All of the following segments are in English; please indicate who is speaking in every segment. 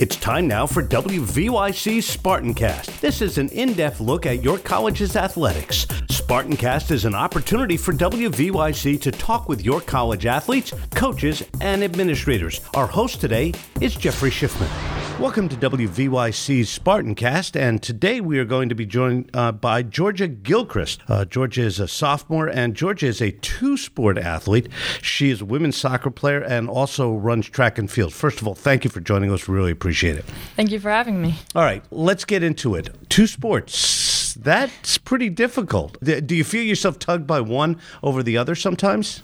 Speaker 1: It's time now for WVYC's Spartancast. This is an in depth look at York College's athletics. Spartancast is an opportunity for WVYC to talk with your college athletes, coaches, and administrators. Our host today is Jeffrey Schiffman. Welcome to WVYC's Spartancast, and today we are going to be joined uh, by Georgia Gilchrist. Uh, Georgia is a sophomore, and Georgia is a two sport athlete. She is a women's soccer player and also runs track and field. First of all, thank you for joining us. We really appreciate it.
Speaker 2: Thank you for having me.
Speaker 1: All right, let's get into it. Two sports. That's pretty difficult. Do you feel yourself tugged by one over the other sometimes?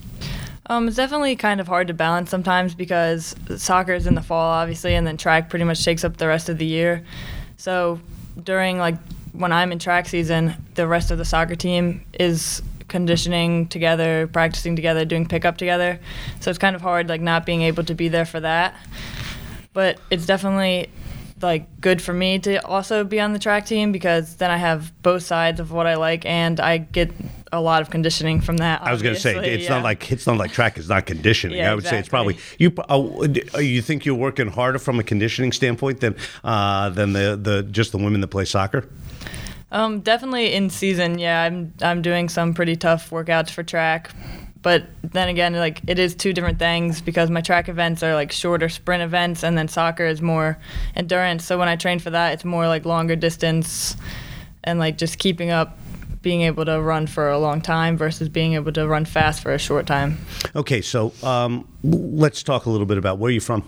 Speaker 2: Um, it's definitely kind of hard to balance sometimes because soccer is in the fall, obviously, and then track pretty much takes up the rest of the year. So during like when I'm in track season, the rest of the soccer team is conditioning together, practicing together, doing pickup together. So it's kind of hard like not being able to be there for that. But it's definitely like good for me to also be on the track team because then I have both sides of what I like and I get a lot of conditioning from that.
Speaker 1: I was going to say it's
Speaker 2: yeah.
Speaker 1: not like it's not like track is not conditioning.
Speaker 2: Yeah,
Speaker 1: I would say it's probably you. Uh, you think you're working harder from a conditioning standpoint than uh, than the the just the women that play soccer.
Speaker 2: Um, definitely in season, yeah, I'm I'm doing some pretty tough workouts for track. But then again, like it is two different things because my track events are like shorter sprint events, and then soccer is more endurance. So when I train for that, it's more like longer distance, and like just keeping up, being able to run for a long time versus being able to run fast for a short time.
Speaker 1: Okay, so um, let's talk a little bit about where you're from.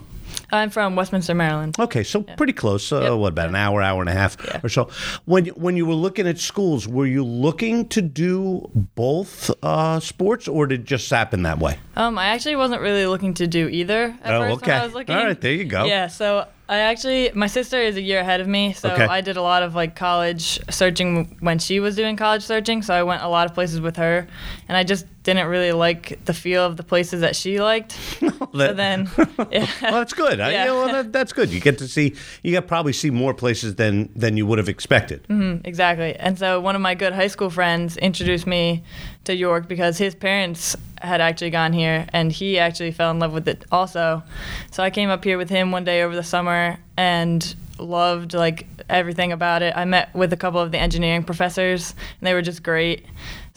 Speaker 2: I'm from Westminster, Maryland.
Speaker 1: Okay, so pretty close. Uh,
Speaker 2: Yep.
Speaker 1: What about an hour, hour and a half
Speaker 2: Yeah.
Speaker 1: or so? When you- when you were looking at schools, were you looking to do both uh, sports, or did it just happen that way?
Speaker 2: Um, I actually wasn't really looking to do either at
Speaker 1: Oh,
Speaker 2: first
Speaker 1: okay.
Speaker 2: when I was looking.
Speaker 1: All right, there you go.
Speaker 2: Yeah, so I actually my sister is a year ahead of me, so
Speaker 1: Okay.
Speaker 2: I did a lot of like college searching when she was doing college searching. So I went a lot of places with her, and I just didn't really like the feel of the places that she liked. so then, yeah.
Speaker 1: well, that's good. I-
Speaker 2: Yeah.
Speaker 1: well, that, that's good. You get to see, you get probably see more places than than you would have expected. Mm.
Speaker 2: Exactly. And so one of my good high school friends introduced me to York because his parents had actually gone here and he actually fell in love with it also. So I came up here with him one day over the summer and loved like everything about it. I met with a couple of the engineering professors and they were just great.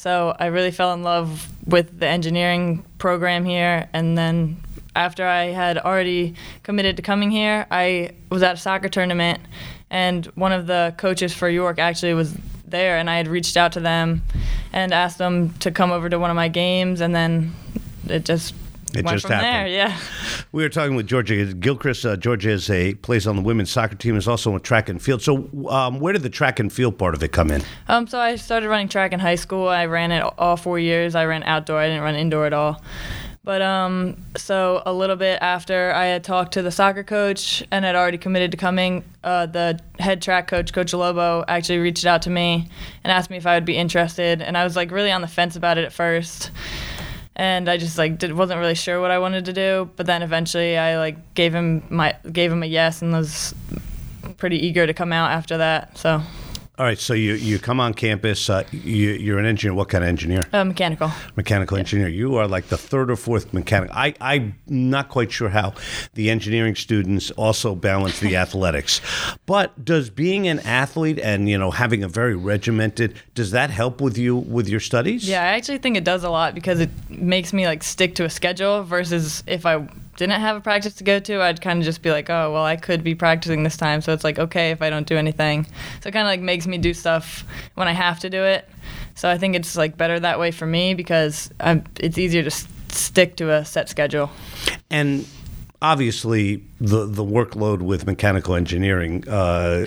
Speaker 2: So I really fell in love with the engineering program here. And then after I had already committed to coming here, I was at a soccer tournament, and one of the coaches for York actually was there, and I had reached out to them and asked them to come over to one of my games, and then it just
Speaker 1: It
Speaker 2: went
Speaker 1: just
Speaker 2: from there.
Speaker 1: happened.
Speaker 2: Yeah.
Speaker 1: We were talking with Georgia Gilchrist. Uh, Georgia is a plays on the women's soccer team. Is also on track and field. So, um, where did the track and field part of it come in?
Speaker 2: Um, so I started running track in high school. I ran it all four years. I ran outdoor. I didn't run indoor at all. But um, so a little bit after I had talked to the soccer coach and had already committed to coming, uh, the head track coach, Coach Lobo, actually reached out to me and asked me if I would be interested. And I was like really on the fence about it at first, and I just like did, wasn't really sure what I wanted to do. But then eventually I like gave him my gave him a yes and was pretty eager to come out after that. So
Speaker 1: All right. So you you come on campus. Uh, you, you're an engineer. What kind of engineer?
Speaker 2: uh, mechanical.
Speaker 1: mechanical engineer. You are like the third or fourth mechanic. I, I'm not quite sure how the engineering students also balance the athletics. But does being an athlete and you know having a very regimented does that help with you with your studies?
Speaker 2: Yeah, I actually think it does a lot because it makes me like stick to a schedule versus if I didn't have a practice to go to, I'd kind of just be like, oh, well, I could be practicing this time, so it's like okay if I don't do anything. So it kind of like makes me do stuff when I have to do it. So I think it's like better that way for me because I'm, it's easier to s- stick to a set schedule.
Speaker 1: And obviously the the workload with mechanical engineering, uh,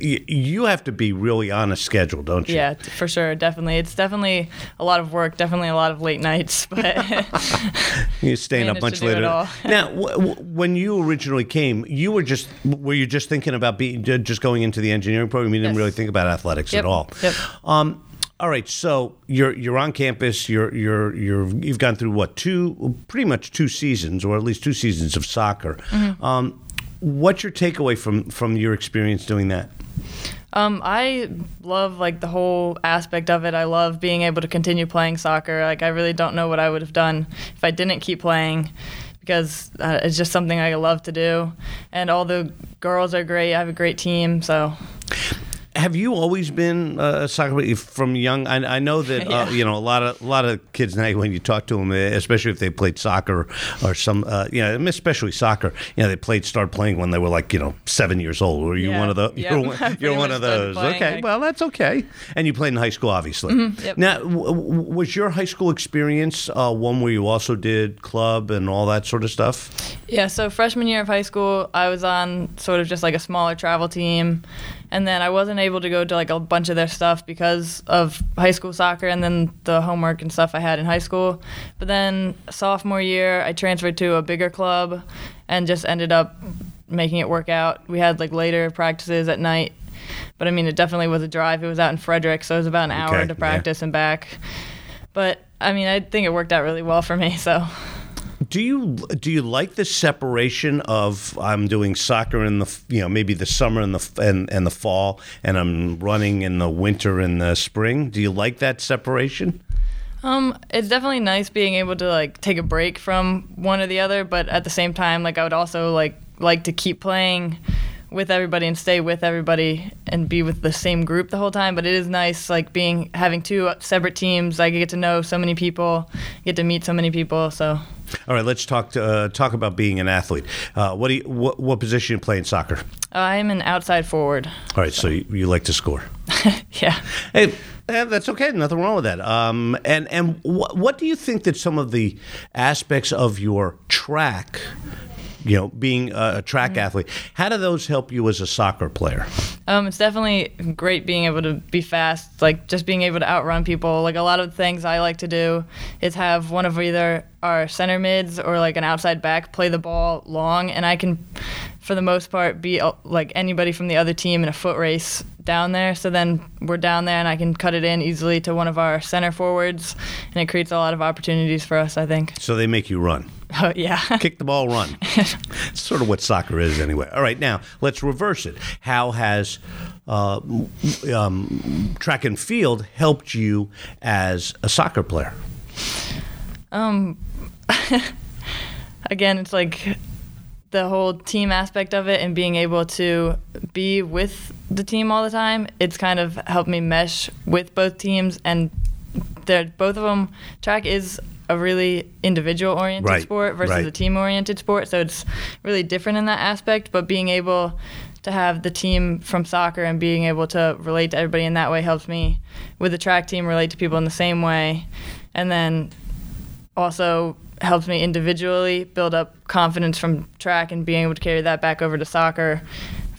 Speaker 1: you have to be really on a schedule, don't you?
Speaker 2: Yeah, for sure, definitely. It's definitely a lot of work, definitely a lot of late nights, but
Speaker 1: You're staying up much
Speaker 2: to do it
Speaker 1: later. now, w- w- when you originally came, you were just were you just thinking about being just going into the engineering program? You didn't
Speaker 2: Yes.
Speaker 1: really think about athletics
Speaker 2: Yep,
Speaker 1: at all.
Speaker 2: yep.
Speaker 1: Um, all right, so you're you're on campus. You're you're you're you've gone through what two pretty much two seasons, or at least two seasons of soccer.
Speaker 2: Mm-hmm.
Speaker 1: Um, what's your takeaway from from your experience doing that?
Speaker 2: Um, I love like the whole aspect of it. I love being able to continue playing soccer. Like I really don't know what I would have done if I didn't keep playing because uh, it's just something I love to do. And all the girls are great. I have a great team, so
Speaker 1: Have you always been uh, a soccer player from young? I, I know that uh, you know a lot of a lot of kids now. When you talk to them, especially if they played soccer or some, uh, you know, especially soccer, you know, they played start playing when they were like you know seven years old. Were you
Speaker 2: Yeah.
Speaker 1: one of the?
Speaker 2: Yeah,
Speaker 1: You're one, you're one of those. okay,
Speaker 2: like-
Speaker 1: well that's okay. And you played in high school, obviously.
Speaker 2: Mm-hmm, yep.
Speaker 1: Now, w- w- was your high school experience uh, one where you also did club and all that sort of stuff?
Speaker 2: Yeah, so freshman year of high school, I was on sort of just like a smaller travel team. And then I wasn't able to go to like a bunch of their stuff because of high school soccer and then the homework and stuff I had in high school. But then sophomore year, I transferred to a bigger club and just ended up making it work out. We had like later practices at night. But I mean, it definitely was a drive. It was out in Frederick, so it was about an hour
Speaker 1: Okay,
Speaker 2: to
Speaker 1: yeah.
Speaker 2: practice and back. But I mean, I think it worked out really well for me, so.
Speaker 1: Do you do you like the separation of I'm doing soccer in the you know maybe the summer and the and, and the fall and I'm running in the winter and the spring? Do you like that separation?
Speaker 2: Um, it's definitely nice being able to like take a break from one or the other, but at the same time, like I would also like like to keep playing with everybody and stay with everybody and be with the same group the whole time. But it is nice like being having two separate teams. I get to know so many people, get to meet so many people. So
Speaker 1: All right, let's talk to, uh, talk about being an athlete. Uh, what do you what, what position you play in soccer?
Speaker 2: I'm an outside forward.
Speaker 1: All right, so you, you like to score.
Speaker 2: yeah.
Speaker 1: Hey, eh, that's okay. Nothing wrong with that. Um, and and wh- what do you think that some of the aspects of your track, you know, being a, track athlete, how do those help you as a soccer player?
Speaker 2: Um, it's definitely great being able to be fast, like just being able to outrun people. Like a lot of the things I like to do is have one of either our center mids or like an outside back play the ball long, and I can, for the most part, beat uh, like anybody from the other team in a foot race down there. So then we're down there, and I can cut it in easily to one of our center forwards, and it creates a lot of opportunities for us. I think.
Speaker 1: So they make you run.
Speaker 2: Oh yeah.
Speaker 1: Kick the ball, run. It's sort of what soccer is, anyway. All right, now let's reverse it. How has uh, um, track and field helped you as a soccer player?
Speaker 2: Um, again, it's like the whole team aspect of it and being able to be with the team all the time. It's kind of helped me mesh with both teams, and they're both of them. Track is a really individual oriented
Speaker 1: Right,
Speaker 2: sport versus
Speaker 1: right.
Speaker 2: a team oriented sport, so it's really different in that aspect. But being able to have the team from soccer and being able to relate to everybody in that way helps me with the track team relate to people in the same way, and then also helps me individually build up confidence from track and being able to carry that back over to soccer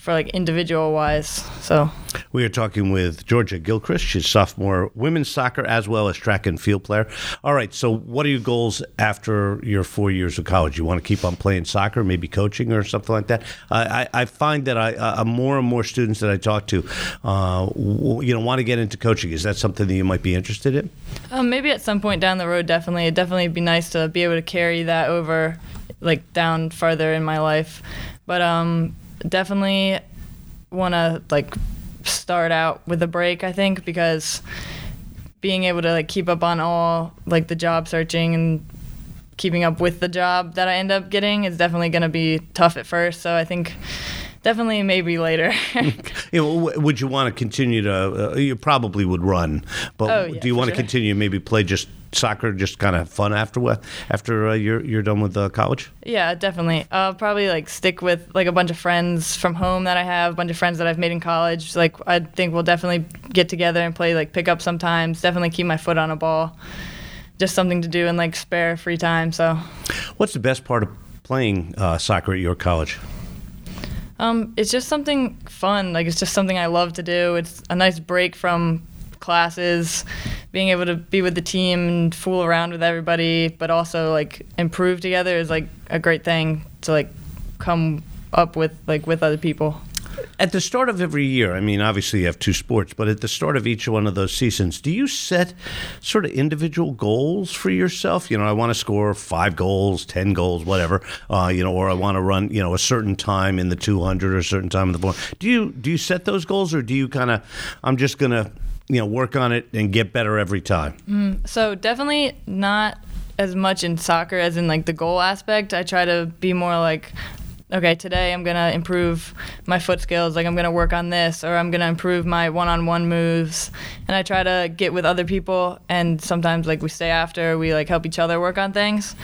Speaker 2: for like individual wise. So
Speaker 1: We are talking with Georgia Gilchrist. She's sophomore women's soccer as well as track and field player. All right, so what are your goals after your four years of college? You want to keep on playing soccer, maybe coaching or something like that? I, I, I find that I uh, more and more students that I talk to, uh, w- you know, want to get into coaching. Is that something that you might be interested in?
Speaker 2: um, maybe at some point down the road, definitely, it'd definitely be nice to be able to carry that over, like down further in my life. But um, definitely want to like start out with a break. I think because being able to like keep up on all like the job searching and keeping up with the job that I end up getting is definitely going to be tough at first. So I think definitely maybe later.
Speaker 1: You know, would you want to continue to? Uh, you probably would run, but
Speaker 2: Oh, yeah,
Speaker 1: do you want to
Speaker 2: sure.
Speaker 1: continue maybe play just soccer, just kind of fun after after uh, you're you're done with uh, college?
Speaker 2: yeah, definitely. I'll probably like stick with like a bunch of friends from home that I have, a bunch of friends that I've made in college. Like I think we'll definitely get together and play like pickup sometimes. Definitely keep my foot on a ball. Just something to do in like spare free time. So
Speaker 1: What's the best part of playing uh, soccer at your college?
Speaker 2: Um, it's just something fun. Like it's just something I love to do. It's a nice break from classes, being able to be with the team and fool around with everybody, but also like improve together is like a great thing to like come up with like with other people.
Speaker 1: At the start of every year, I mean, obviously you have two sports, but at the start of each one of those seasons, do you set sort of individual goals for yourself? You know, I want to score five goals, 10 goals, whatever, uh, you know, or I want to run, you know, a certain time in the 200 or a certain time in the 400. Do you, do you set those goals or do you kind of, I'm just to, you know, work on it and get better every time?
Speaker 2: Mm, so definitely not as much in soccer as in like the goal aspect. I try to be more like okay, today I'm gonna improve my foot skills, like I'm gonna work on this, or I'm gonna improve my one-on-one moves, and I try to get with other people, and sometimes like we stay after, we like help each other work on things.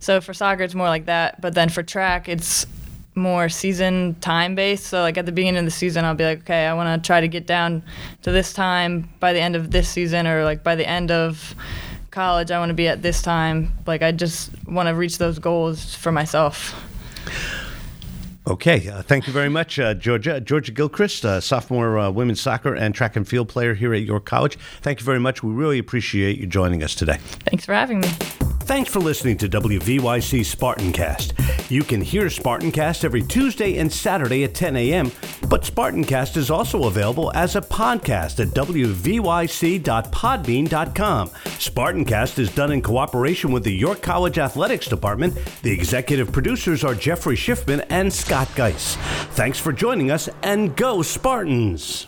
Speaker 2: So for soccer, it's more like that, but then for track, it's more season time based. So like at the beginning of the season, I'll be like, okay, I want to try to get down to this time by the end of this season, or like by the end of college, I want to be at this time. Like I just want to reach those goals for myself.
Speaker 1: Okay, uh, thank you very much, uh, Georgia. Georgia Gilchrist, uh, sophomore uh, women's soccer and track and field player here at York College. Thank you very much. We really appreciate you joining us today.
Speaker 2: Thanks for having me.
Speaker 1: Thanks for listening to WVYC Spartancast. You can hear Spartancast every Tuesday and Saturday at 10 a.m., but Spartancast is also available as a podcast at wvyc.podbean.com. Spartancast is done in cooperation with the York College Athletics Department. The executive producers are Jeffrey Schiffman and Scott Geis. Thanks for joining us, and go Spartans!